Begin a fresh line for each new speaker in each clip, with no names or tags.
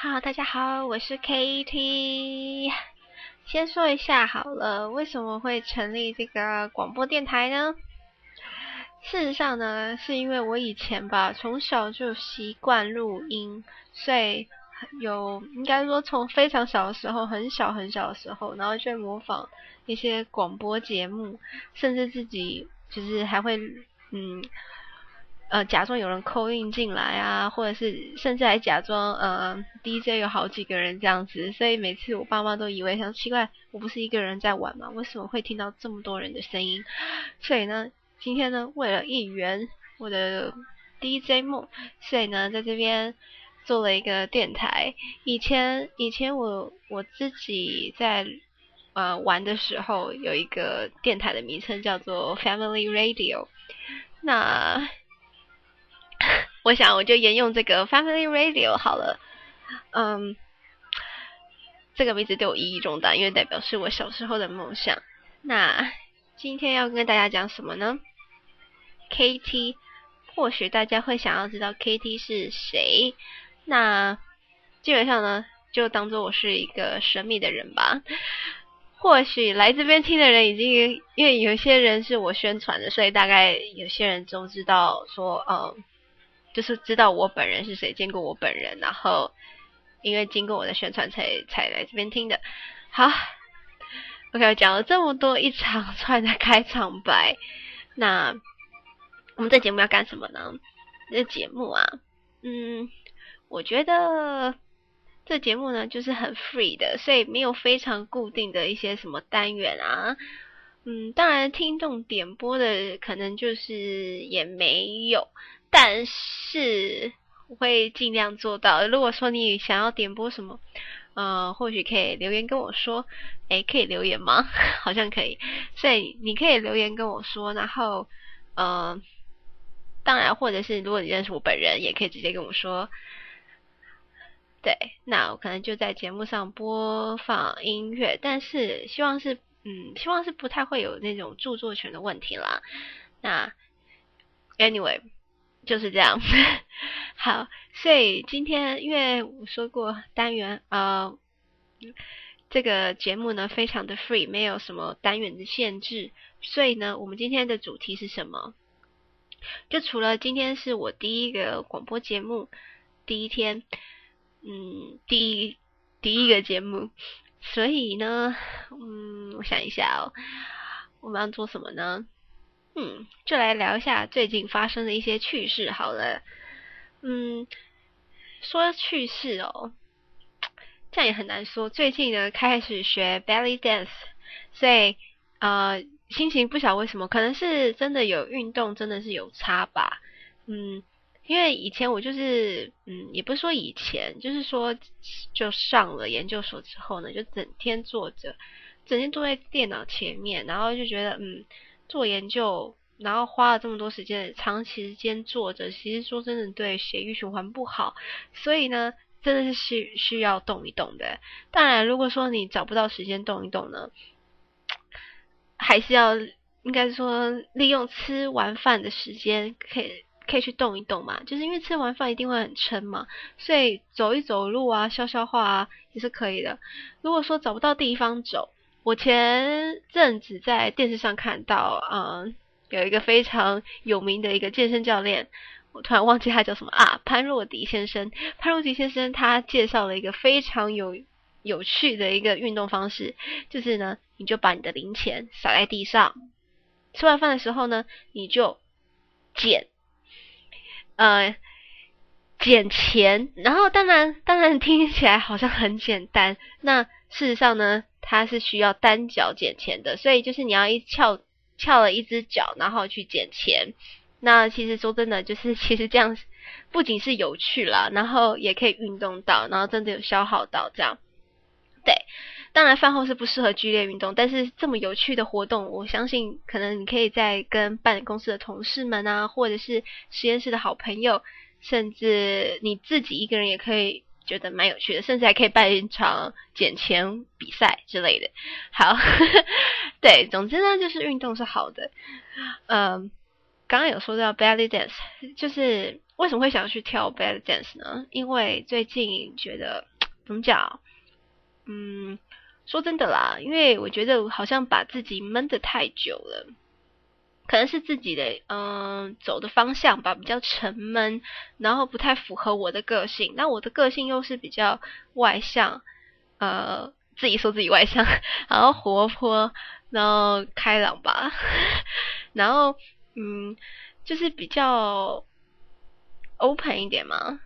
好，大家好，我是 KT。先说一下好了，为什么会成立这个广播电台呢？事实上呢，是因为我以前吧，从小就习惯录音，所以有应该说从非常小的时候，很小很小的时候，然后就模仿一些广播节目，甚至自己就是还会嗯。呃，假装有人 call in 进来啊，或者是甚至还假装呃 DJ 有好几个人这样子，所以每次我爸妈都以为，想奇怪，我不是一个人在玩吗？为什么会听到这么多人的声音？所以呢，今天呢，为了应援我的 DJ 梦，所以呢，在这边做了一个电台。以前以前我我自己在呃玩的时候，有一个电台的名称叫做 Family Radio，那。我想我就沿用这个 Family Radio 好了，嗯，这个名字对我意义重大，因为代表是我小时候的梦想。那今天要跟大家讲什么呢？KT，或许大家会想要知道 KT 是谁，那基本上呢，就当做我是一个神秘的人吧。或许来这边听的人已经，因为有些人是我宣传的，所以大概有些人都知道说，嗯。就是知道我本人是谁，见过我本人，然后因为经过我的宣传才才来这边听的。好，OK，讲了这么多一长串的开场白，那我们这节目要干什么呢？这节目啊，嗯，我觉得这节目呢就是很 free 的，所以没有非常固定的一些什么单元啊。嗯，当然听众点播的可能就是也没有。但是我会尽量做到。如果说你想要点播什么，呃，或许可以留言跟我说。诶，可以留言吗？好像可以。所以你可以留言跟我说，然后，呃，当然，或者是如果你认识我本人，也可以直接跟我说。对，那我可能就在节目上播放音乐，但是希望是，嗯，希望是不太会有那种著作权的问题啦。那，anyway。就是这样，好，所以今天因为我说过单元，呃，这个节目呢非常的 free，没有什么单元的限制，所以呢，我们今天的主题是什么？就除了今天是我第一个广播节目，第一天，嗯，第一第一个节目，所以呢，嗯，我想一下哦，我们要做什么呢？嗯，就来聊一下最近发生的一些趣事好了。嗯，说趣事哦，这样也很难说。最近呢，开始学 belly dance，所以呃，心情不晓得为什么，可能是真的有运动，真的是有差吧。嗯，因为以前我就是，嗯，也不是说以前，就是说就上了研究所之后呢，就整天坐着，整天坐在电脑前面，然后就觉得，嗯。做研究，然后花了这么多时间，长期时间坐着，其实说真的对血液循环不好，所以呢，真的是需需要动一动的。当然，如果说你找不到时间动一动呢，还是要应该说利用吃完饭的时间，可以可以去动一动嘛。就是因为吃完饭一定会很撑嘛，所以走一走路啊，消消化啊也是可以的。如果说找不到地方走，我前阵子在电视上看到，嗯，有一个非常有名的一个健身教练，我突然忘记他叫什么啊，潘若迪先生。潘若迪先生他介绍了一个非常有有趣的一个运动方式，就是呢，你就把你的零钱撒在地上，吃完饭的时候呢，你就捡，呃，捡钱。然后当然当然听起来好像很简单，那事实上呢？它是需要单脚捡钱的，所以就是你要一翘翘了一只脚，然后去捡钱。那其实说真的，就是其实这样不仅是有趣啦，然后也可以运动到，然后真的有消耗到这样。对，当然饭后是不适合剧烈运动，但是这么有趣的活动，我相信可能你可以在跟办公室的同事们啊，或者是实验室的好朋友，甚至你自己一个人也可以觉得蛮有趣的，甚至还可以办一场捡钱比赛之类的。好，对，总之呢，就是运动是好的。嗯，刚刚有说到 belly dance，就是为什么会想去跳 belly dance 呢？因为最近觉得怎么讲？嗯，说真的啦，因为我觉得好像把自己闷得太久了。可能是自己的嗯走的方向吧，比较沉闷，然后不太符合我的个性。那我的个性又是比较外向，呃，自己说自己外向，然后活泼，然后开朗吧，然后嗯，就是比较 open 一点嘛，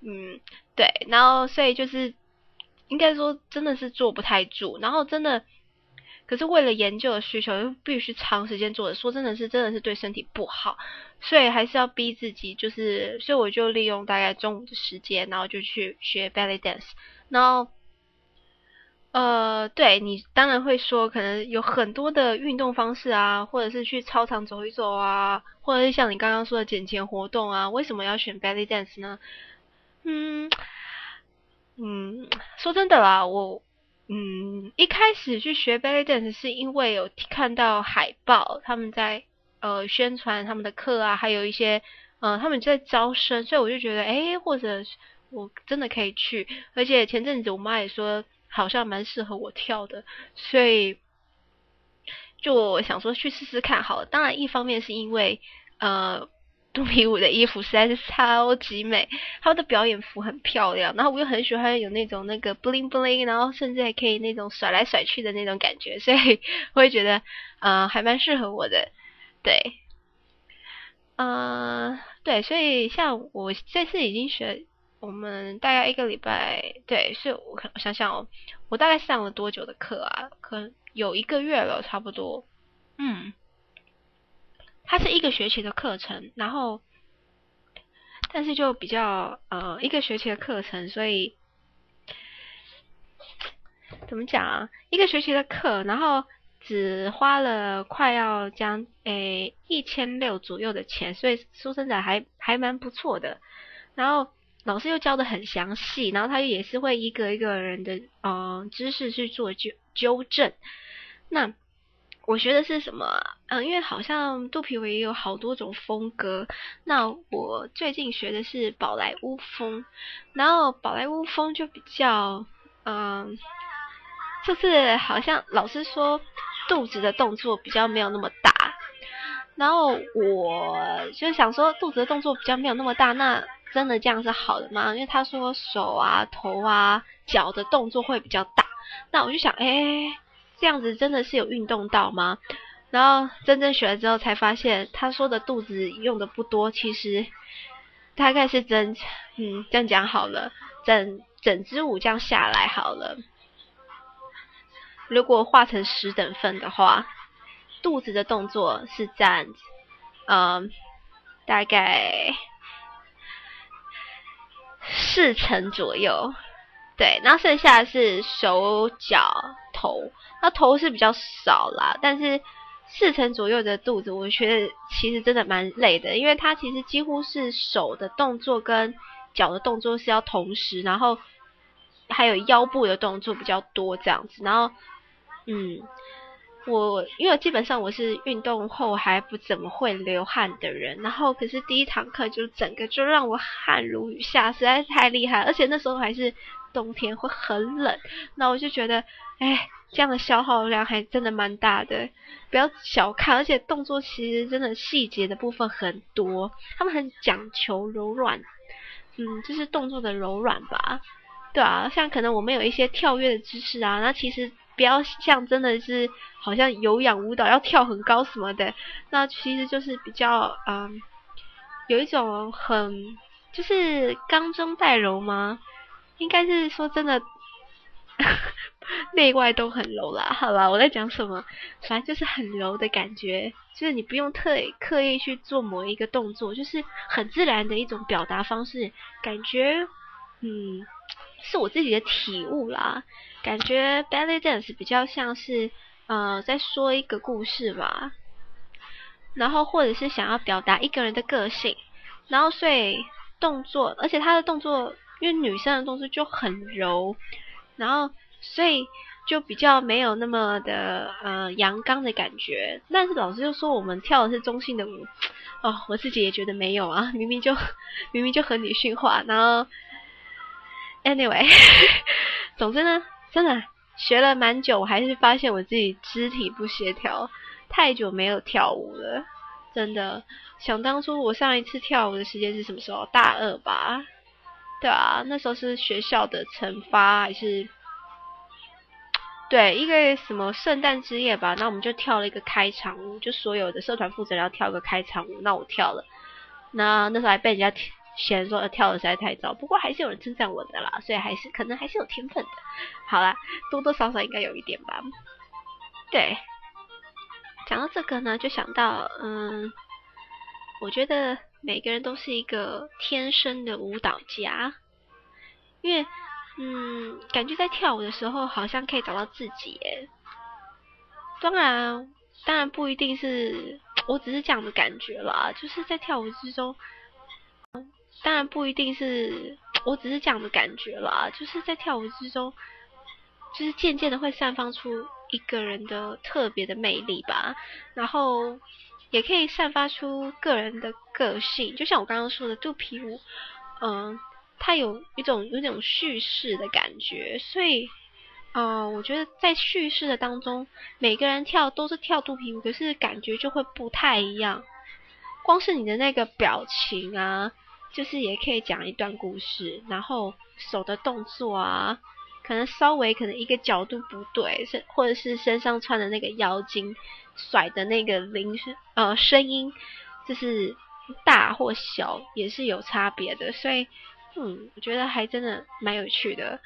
嗯，对，然后所以就是应该说真的是坐不太住，然后真的。可是为了研究的需求，又必须长时间做的，说真的是真的是对身体不好，所以还是要逼自己，就是所以我就利用大概中午的时间，然后就去学 belly dance。然后，呃，对你当然会说，可能有很多的运动方式啊，或者是去操场走一走啊，或者是像你刚刚说的捡钱活动啊，为什么要选 belly dance 呢？嗯嗯，说真的啦，我。嗯，一开始去学 belly dance 是因为有看到海报，他们在呃宣传他们的课啊，还有一些呃他们在招生，所以我就觉得诶，或者我真的可以去，而且前阵子我妈也说好像蛮适合我跳的，所以就想说去试试看好了。当然，一方面是因为呃。肚皮舞的衣服实在是超级美，他们的表演服很漂亮，然后我又很喜欢有那种那个 bling bling，然后甚至还可以那种甩来甩去的那种感觉，所以我会觉得，呃，还蛮适合我的，对，呃，对，所以像我这次已经学，我们大概一个礼拜，对，是我我想想哦，我大概上了多久的课啊？可能有一个月了，差不多，嗯。它是一个学期的课程，然后，但是就比较呃一个学期的课程，所以怎么讲啊？一个学期的课，然后只花了快要将诶一千六左右的钱，所以书生仔还还蛮不错的。然后老师又教的很详细，然后他也是会一个一个人的呃知识去做纠纠正。那。我学的是什么？嗯，因为好像肚皮舞也有好多种风格。那我最近学的是宝莱坞风，然后宝莱坞风就比较，嗯，就是好像老师说肚子的动作比较没有那么大。然后我就想说，肚子的动作比较没有那么大，那真的这样是好的吗？因为他说手啊、头啊、脚的动作会比较大。那我就想，哎。这样子真的是有运动到吗？然后真正学了之后才发现，他说的肚子用的不多，其实大概是整，嗯，这样讲好了，整整支舞这样下来好了，如果画成十等份的话，肚子的动作是占，嗯，大概四成左右，对，然后剩下是手脚。头，那头是比较少啦，但是四成左右的肚子，我觉得其实真的蛮累的，因为它其实几乎是手的动作跟脚的动作是要同时，然后还有腰部的动作比较多这样子，然后嗯，我因为基本上我是运动后还不怎么会流汗的人，然后可是第一堂课就整个就让我汗如雨下，实在是太厉害，而且那时候还是冬天会很冷，那我就觉得。哎，这样的消耗量还真的蛮大的，不要小看，而且动作其实真的细节的部分很多，他们很讲求柔软，嗯，就是动作的柔软吧，对啊，像可能我们有一些跳跃的姿势啊，那其实不要像真的是好像有氧舞蹈要跳很高什么的，那其实就是比较嗯，有一种很就是刚中带柔吗？应该是说真的。内外都很柔啦，好啦，我在讲什么？反正就是很柔的感觉，就是你不用特意刻意去做某一个动作，就是很自然的一种表达方式。感觉，嗯，是我自己的体悟啦。感觉 belly dance 比较像是，呃，在说一个故事吧。然后或者是想要表达一个人的个性，然后所以动作，而且他的动作。因为女生的动作就很柔，然后所以就比较没有那么的呃阳刚的感觉。但是老师又说我们跳的是中性的舞，哦，我自己也觉得没有啊，明明就明明就很女性化。然后，anyway，总之呢，真的学了蛮久，我还是发现我自己肢体不协调，太久没有跳舞了，真的。想当初我上一次跳舞的时间是什么时候？大二吧。对啊，那时候是学校的惩罚还是？对，一个什么圣诞之夜吧，那我们就跳了一个开场舞，就所有的社团负责人要跳一个开场舞，那我跳了。那那时候还被人家嫌说跳的实在太糟，不过还是有人称赞我的啦，所以还是可能还是有天分的。好啦，多多少少应该有一点吧。对，讲到这个呢，就想到嗯。我觉得每个人都是一个天生的舞蹈家，因为，嗯，感觉在跳舞的时候好像可以找到自己诶。当然，当然不一定是，我只是这样的感觉啦，就是在跳舞之中，当然不一定是，我只是这样的感觉啦，就是在跳舞之中，就是渐渐的会散发出一个人的特别的魅力吧，然后。也可以散发出个人的个性，就像我刚刚说的肚皮舞，嗯，它有一种有一种叙事的感觉，所以，嗯，我觉得在叙事的当中，每个人跳都是跳肚皮舞，可是感觉就会不太一样。光是你的那个表情啊，就是也可以讲一段故事，然后手的动作啊。可能稍微可能一个角度不对，是或者是身上穿的那个腰巾甩的那个铃声呃声音，就是大或小也是有差别的，所以嗯，我觉得还真的蛮有趣的。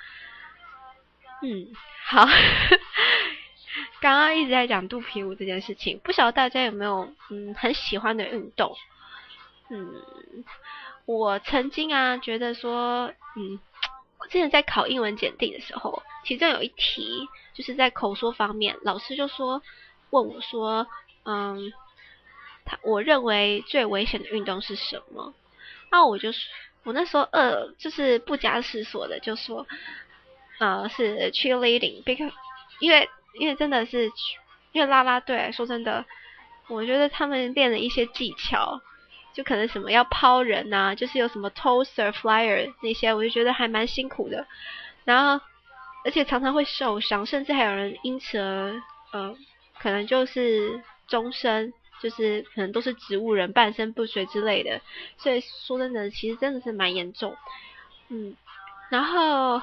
嗯，好，刚刚一直在讲肚皮舞这件事情，不晓得大家有没有嗯很喜欢的运动？嗯，我曾经啊觉得说嗯。我之前在考英文检定的时候，其中有一题就是在口说方面，老师就说问我说，嗯，他我认为最危险的运动是什么？那我就我那时候呃就是不假思索的就说，呃是 cheerleading，因为因为因为真的是因为啦啦队，说真的，我觉得他们练了一些技巧。就可能什么要抛人呐、啊，就是有什么 toaster flyer 那些，我就觉得还蛮辛苦的。然后，而且常常会受伤，甚至还有人因此而呃，可能就是终身，就是可能都是植物人，半身不遂之类的。所以说真的，其实真的是蛮严重。嗯，然后，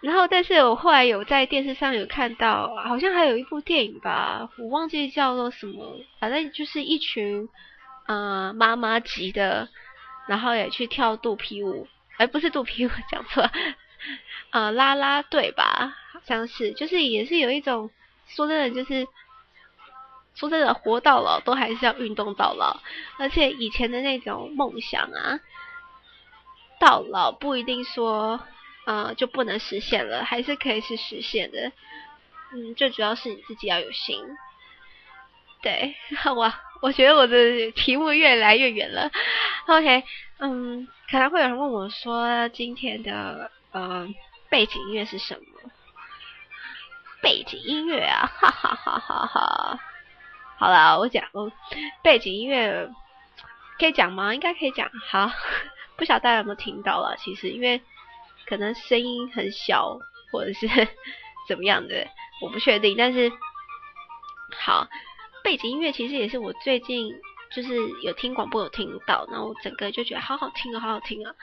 然后，但是我后来有在电视上有看到，好像还有一部电影吧，我忘记叫做什么，反正就是一群。呃，妈妈级的，然后也去跳肚皮舞，而、不是肚皮舞，讲错了，呃，啦啦队吧，好像是，就是也是有一种，说真的，就是说真的，活到老都还是要运动到老，而且以前的那种梦想啊，到老不一定说，呃，就不能实现了，还是可以是实现的，嗯，最主要是你自己要有心，对，哇。我觉得我的题目越来越远了。OK，嗯，可能会有人问我说，今天的呃背景音乐是什么？背景音乐啊，哈哈哈哈哈。好了，我讲，我背景音乐可以讲吗？应该可以讲。好，不晓得大家有没有听到了？其实因为可能声音很小，或者是 怎么样的，我不确定。但是好。背景音乐其实也是我最近就是有听广播有听到，然后我整个就觉得好好听啊，好好听啊。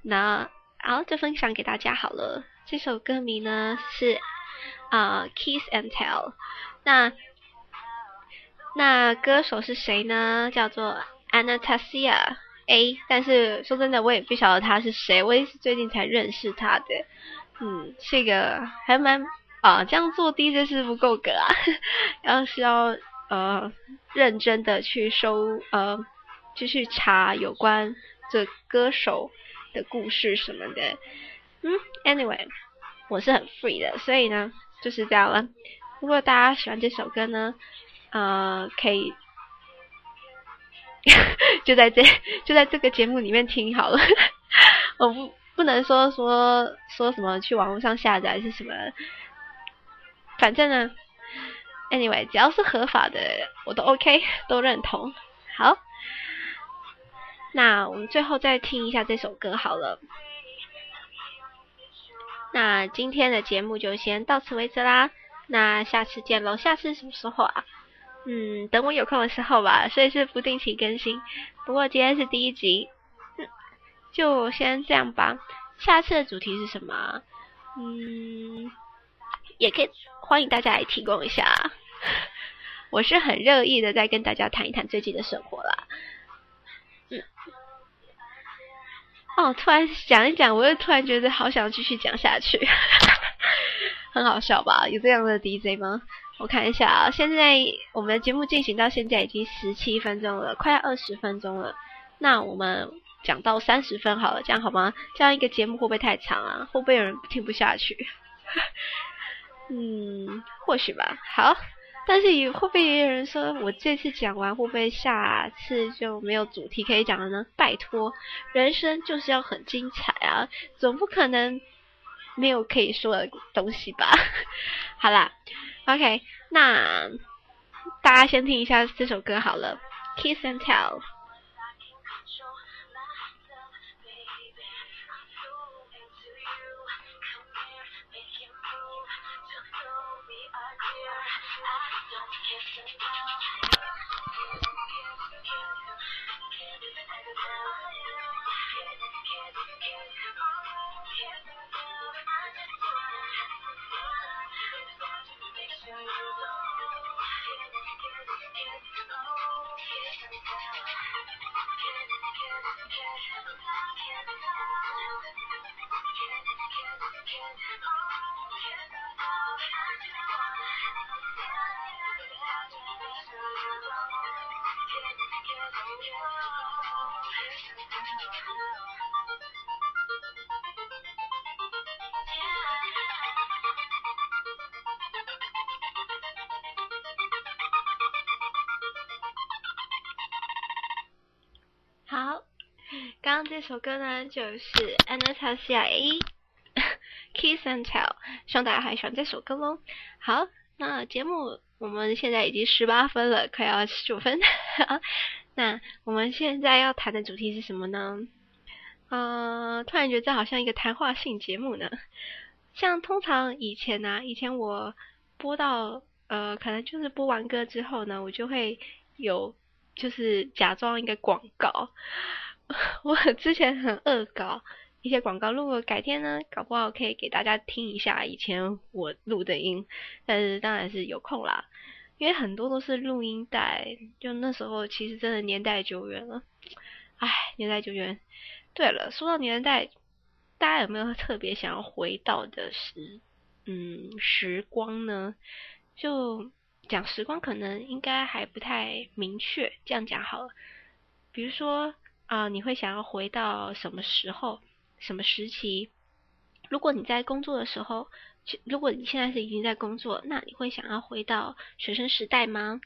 那好，就分享给大家好了。这首歌名呢是啊、Kiss and Tell。那那歌手是谁呢？叫做 Anastasia A。但是说真的，我也不晓得他是谁，我也是最近才认识他的。嗯，是一个还蛮。啊，这样做 DJ 是不够格啊，要是要呃认真的去收呃，继续查有关这歌手的故事什么的。嗯，anyway，我是很 free 的，所以呢就是这样了。如果大家喜欢这首歌呢，呃，可以就在这 就在这个节目里面听好了。我不不能说说说什么去网络上下载是什么，反正呢，anyway，只要是合法的，我都 OK，都认同。好，那我们最后再听一下这首歌好了。那今天的节目就先到此为止啦。那下次见喽，下次什么时候啊？嗯，等我有空的时候吧，所以是不定期更新。不过今天是第一集，嗯，就先这样吧。下次的主题是什么？嗯，也可以欢迎大家来提供一下。我是很乐意的在跟大家谈一谈最近的生活啦。嗯，哦，突然讲一讲，我又突然觉得好想继续讲下去。很好笑吧？有这样的 DJ 吗？我看一下啊，现在我们的节目进行到现在已经十七分钟了，快要二十分钟了。那我们讲到三十分好了，这样好吗？这样一个节目会不会太长啊？会不会有人听不下去？嗯，或许吧。好，但是也会不会也有人说我这次讲完，会不会下次就没有主题可以讲了呢？拜托，人生就是要很精彩啊，总不可能。没有可以说的东西吧？好啦，OK，那大家先听一下这首歌好了，Kiss and Tell。刚这首歌呢，就是 Anastasia A Kiss and Tell，希望大家还喜欢这首歌喽。好，那节目我们现在已经十八分了，快要十九分。那我们现在要谈的主题是什么呢？呃，突然觉得这好像一个谈话性节目呢。像通常以前呢、以前我播到呃，可能就是播完歌之后呢，我就会有就是假装一个广告。我之前很恶搞一些广告，如果改天呢，搞不好可以给大家听一下以前我录的音，但是当然是有空啦，因为很多都是录音带，就那时候其实真的年代久远了，唉，年代久远。对了，说到年代，大家有没有特别想要回到的时，嗯，时光呢？就讲时光，可能应该还不太明确，这样讲好了，比如说。啊、你会想要回到什么时候、什么时期？如果你在工作的时候，如果你现在是已经在工作，那你会想要回到学生时代吗？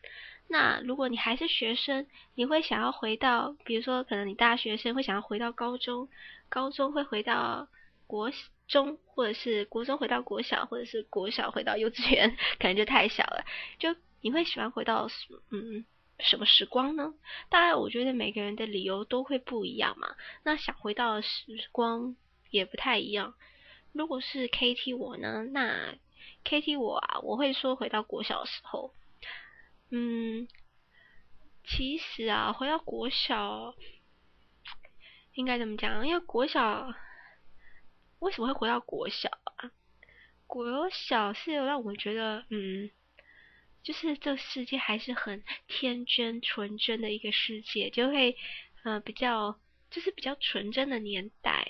那如果你还是学生，你会想要回到，比如说，可能你大学生会想要回到高中，高中会回到国中，或者是国中回到国小，或者是国小回到幼稚园，可能就太小了。就你会喜欢回到嗯？什么时光呢？当然，我觉得每个人的理由都会不一样嘛。那想回到的时光也不太一样。如果是 KT 我呢？那 KT 我啊，我会说回到国小的时候。嗯，其实啊，回到国小应该怎么讲？因为国小为什么会回到国小啊？国小是有让我觉得嗯。就是这个世界还是很天真纯真的一个世界，就会呃比较就是比较纯真的年代，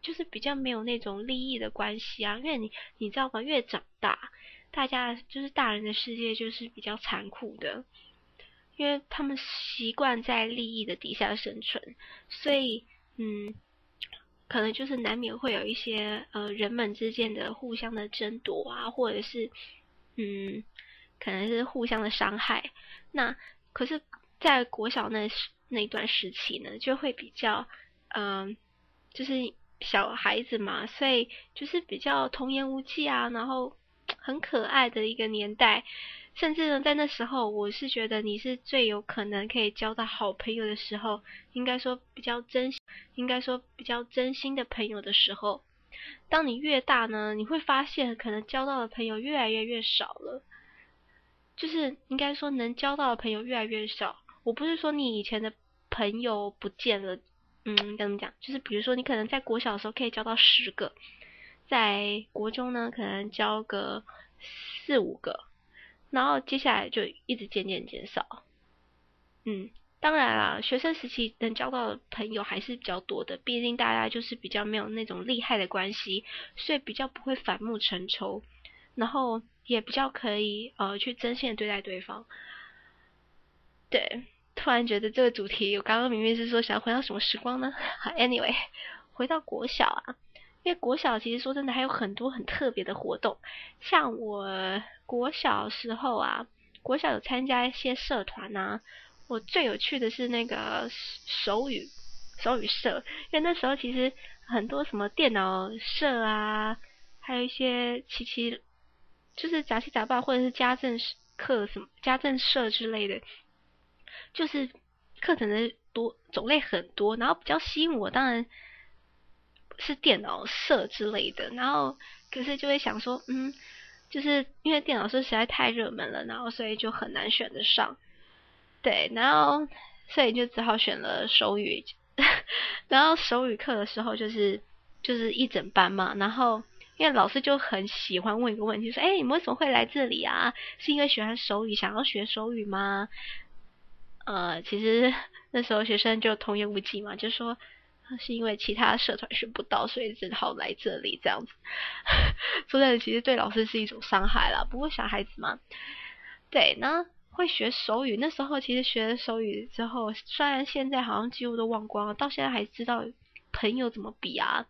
就是比较没有那种利益的关系啊。因为你你知道吗？越长大，大家就是大人的世界就是比较残酷的，因为他们习惯在利益的底下生存，所以嗯，可能就是难免会有一些呃人们之间的互相的争夺啊，或者是嗯。可能是互相的伤害，那可是，在国小那那段时期呢，就会比较，嗯、就是小孩子嘛，所以就是比较童言无忌啊，然后很可爱的一个年代。甚至呢，在那时候，我是觉得你是最有可能可以交到好朋友的时候，应该说比较真，应该说比较真心的朋友的时候。当你越大呢，你会发现可能交到的朋友越来越越少了，就是应该说能交到的朋友越来越少。我不是说你以前的朋友不见了，嗯，怎么讲？就是比如说你可能在国小的时候可以交到十个，在国中呢可能交个四五个。然后接下来就一直渐渐减少，嗯，当然啦，学生时期能交到的朋友还是比较多的，毕竟大家就是比较没有那种利害的关系，所以比较不会反目成仇，然后也比较可以呃去真心的对待对方。对，突然觉得这个主题，我刚刚明明是说想要回到什么时光呢？好，Anyway，回到国小啊。因为国小其实说真的还有很多很特别的活动，像我国小时候啊，国小有参加一些社团呐。我最有趣的是那个手语手语社，因为那时候其实很多什么电脑社啊，还有一些其其就是杂七杂八或者是家政课什么家政社之类的，就是课程的多种类很多，然后比较吸引我，当然。是电脑社之类的，然后可是就会想说，嗯，就是因为电脑社实在太热门了，然后所以就很难选得上，对，然后所以就只好选了手语，然后手语课的时候就是就是一整班嘛，然后因为老师就很喜欢问一个问题，说，哎，你们为什么会来这里啊？是因为喜欢手语，想要学手语吗？呃，其实 那时候学生就童言无忌嘛，就说。是因为其他社团学不到，所以只好来这里这样子。说真的，其实对老师是一种伤害啦。不过小孩子嘛，对，那会学手语。那时候其实学了手语之后，虽然现在好像几乎都忘光了，到现在还知道朋友怎么比啊，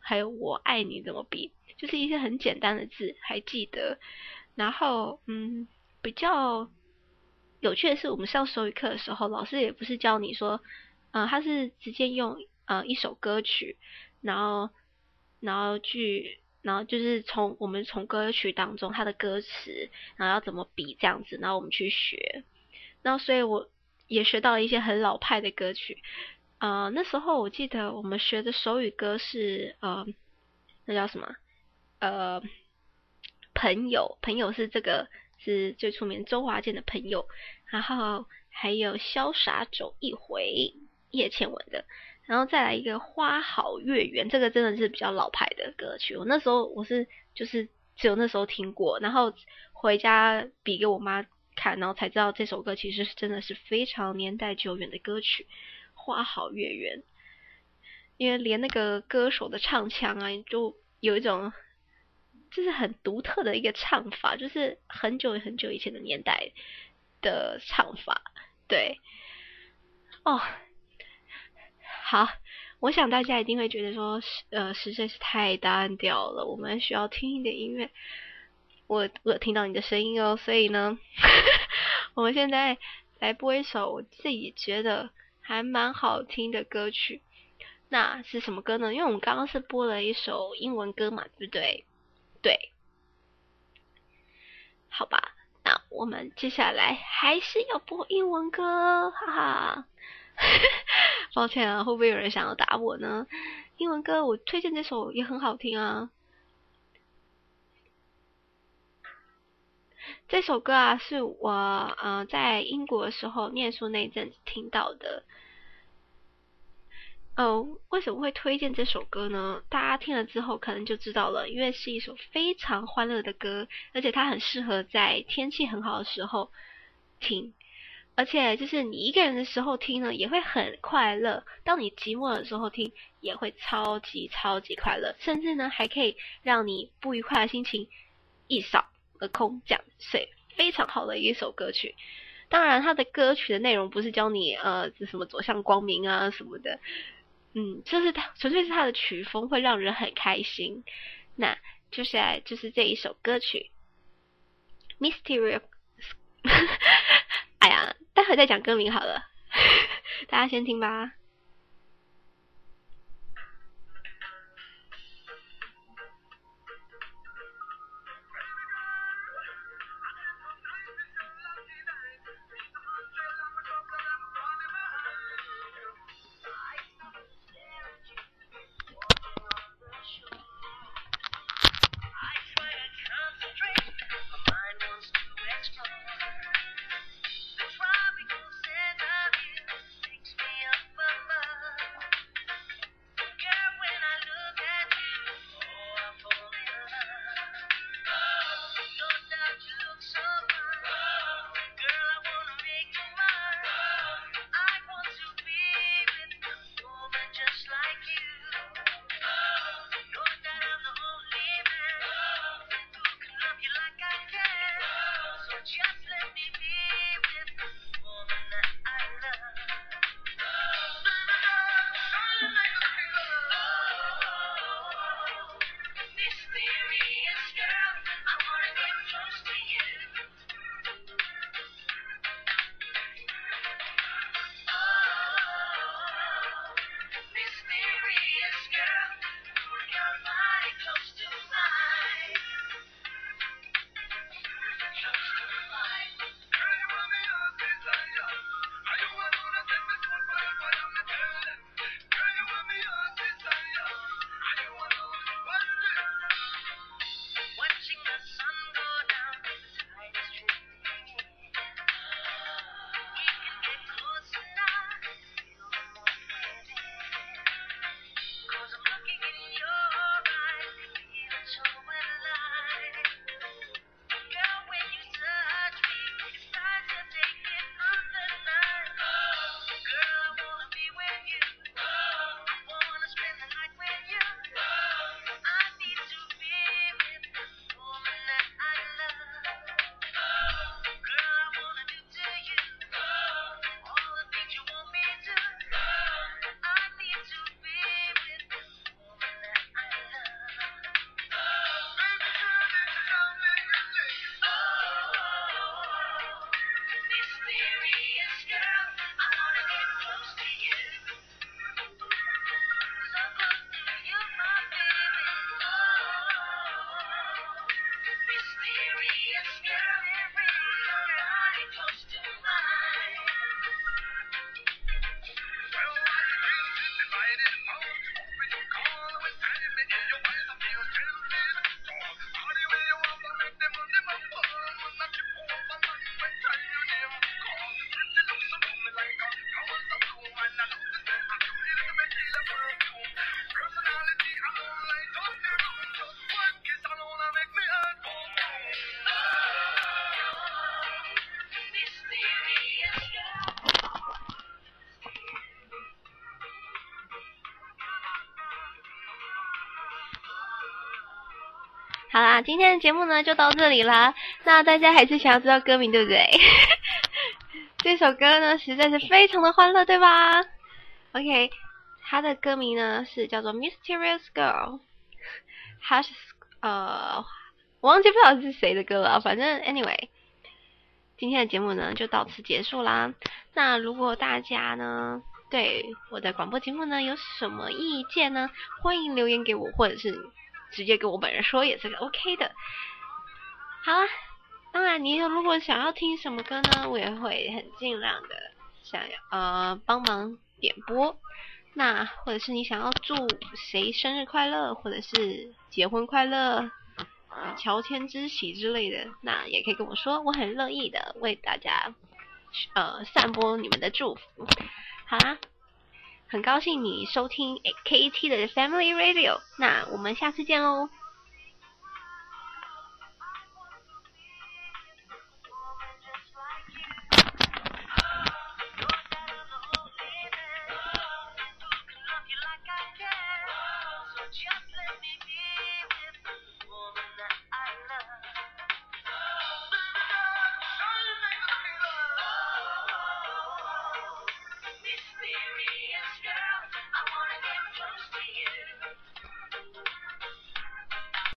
还有我爱你怎么比，就是一些很简单的字还记得。然后，嗯，比较有趣的是，我们上手语课的时候，老师也不是教你说，嗯、呃，他是直接用。呃，一首歌曲，然后，然后去，然后就是从我们从歌曲当中它的歌词，然后要怎么比这样子，然后我们去学，然后所以我也学到了一些很老派的歌曲。呃，那时候我记得我们学的手语歌是呃，那叫什么？呃，朋友，朋友是这个是最出名周华健的朋友，然后还有潇洒走一回叶倩文的。然后再来一个花好月圆，这个真的是比较老牌的歌曲。我那时候我是就是只有那时候听过，然后回家比给我妈看，然后才知道这首歌其实是真的是非常年代久远的歌曲。花好月圆，因为连那个歌手的唱腔啊，就有一种就是很独特的一个唱法，就是很久很久以前的年代的唱法。对，哦。好，我想大家一定会觉得说，呃，实在是太单调了，我们需要听一点音乐。我我听到你的声音哦，所以呢，我们现在来播一首我自己觉得还蛮好听的歌曲。那是什么歌呢？因为我们刚刚是播了一首英文歌嘛，对不对？对，好吧，那我们接下来还是要播英文歌，哈哈。抱歉啊，会不会有人想要打我呢？英文歌我推荐这首也很好听啊。这首歌啊，是我呃在英国的时候念书那阵子听到的。呃，为什么会推荐这首歌呢？大家听了之后可能就知道了，因为是一首非常欢乐的歌，而且它很适合在天气很好的时候听。而且就是你一个人的时候听呢，也会很快乐；当你寂寞的时候听，也会超级超级快乐。甚至呢，还可以让你不愉快的心情一扫而空，这样，所以非常好的一首歌曲。当然，它的歌曲的内容不是教你呃，什么走向光明啊什么的，嗯，就是他纯粹是他的曲风会让人很开心。那接下来就是这一首歌曲，Mysterious。哎呀，待会再讲歌名好了。大家先听吧。啦，今天的节目呢就到这里啦。那大家还是想要知道歌名对不对？这首歌呢实在是非常的欢乐，对吧？OK，它的歌名呢是叫做《Mysterious Girl》，它是呃，我忘记不知道是谁的歌了。反正 Anyway，今天的节目呢就到此结束啦。那如果大家呢对我的广播节目呢有什么意见呢？欢迎留言给我，或者是。直接跟我本人说也是 OK 的。好啦，当然你如果想要听什么歌呢，我也会很尽量的想要呃帮忙点播。那或者是你想要祝谁生日快乐，或者是结婚快乐、乔迁之喜之类的，那也可以跟我说，我很乐意的为大家呃散播你们的祝福。好啦。很高兴你收听 KT 的 Family Radio，那我们下次见喽。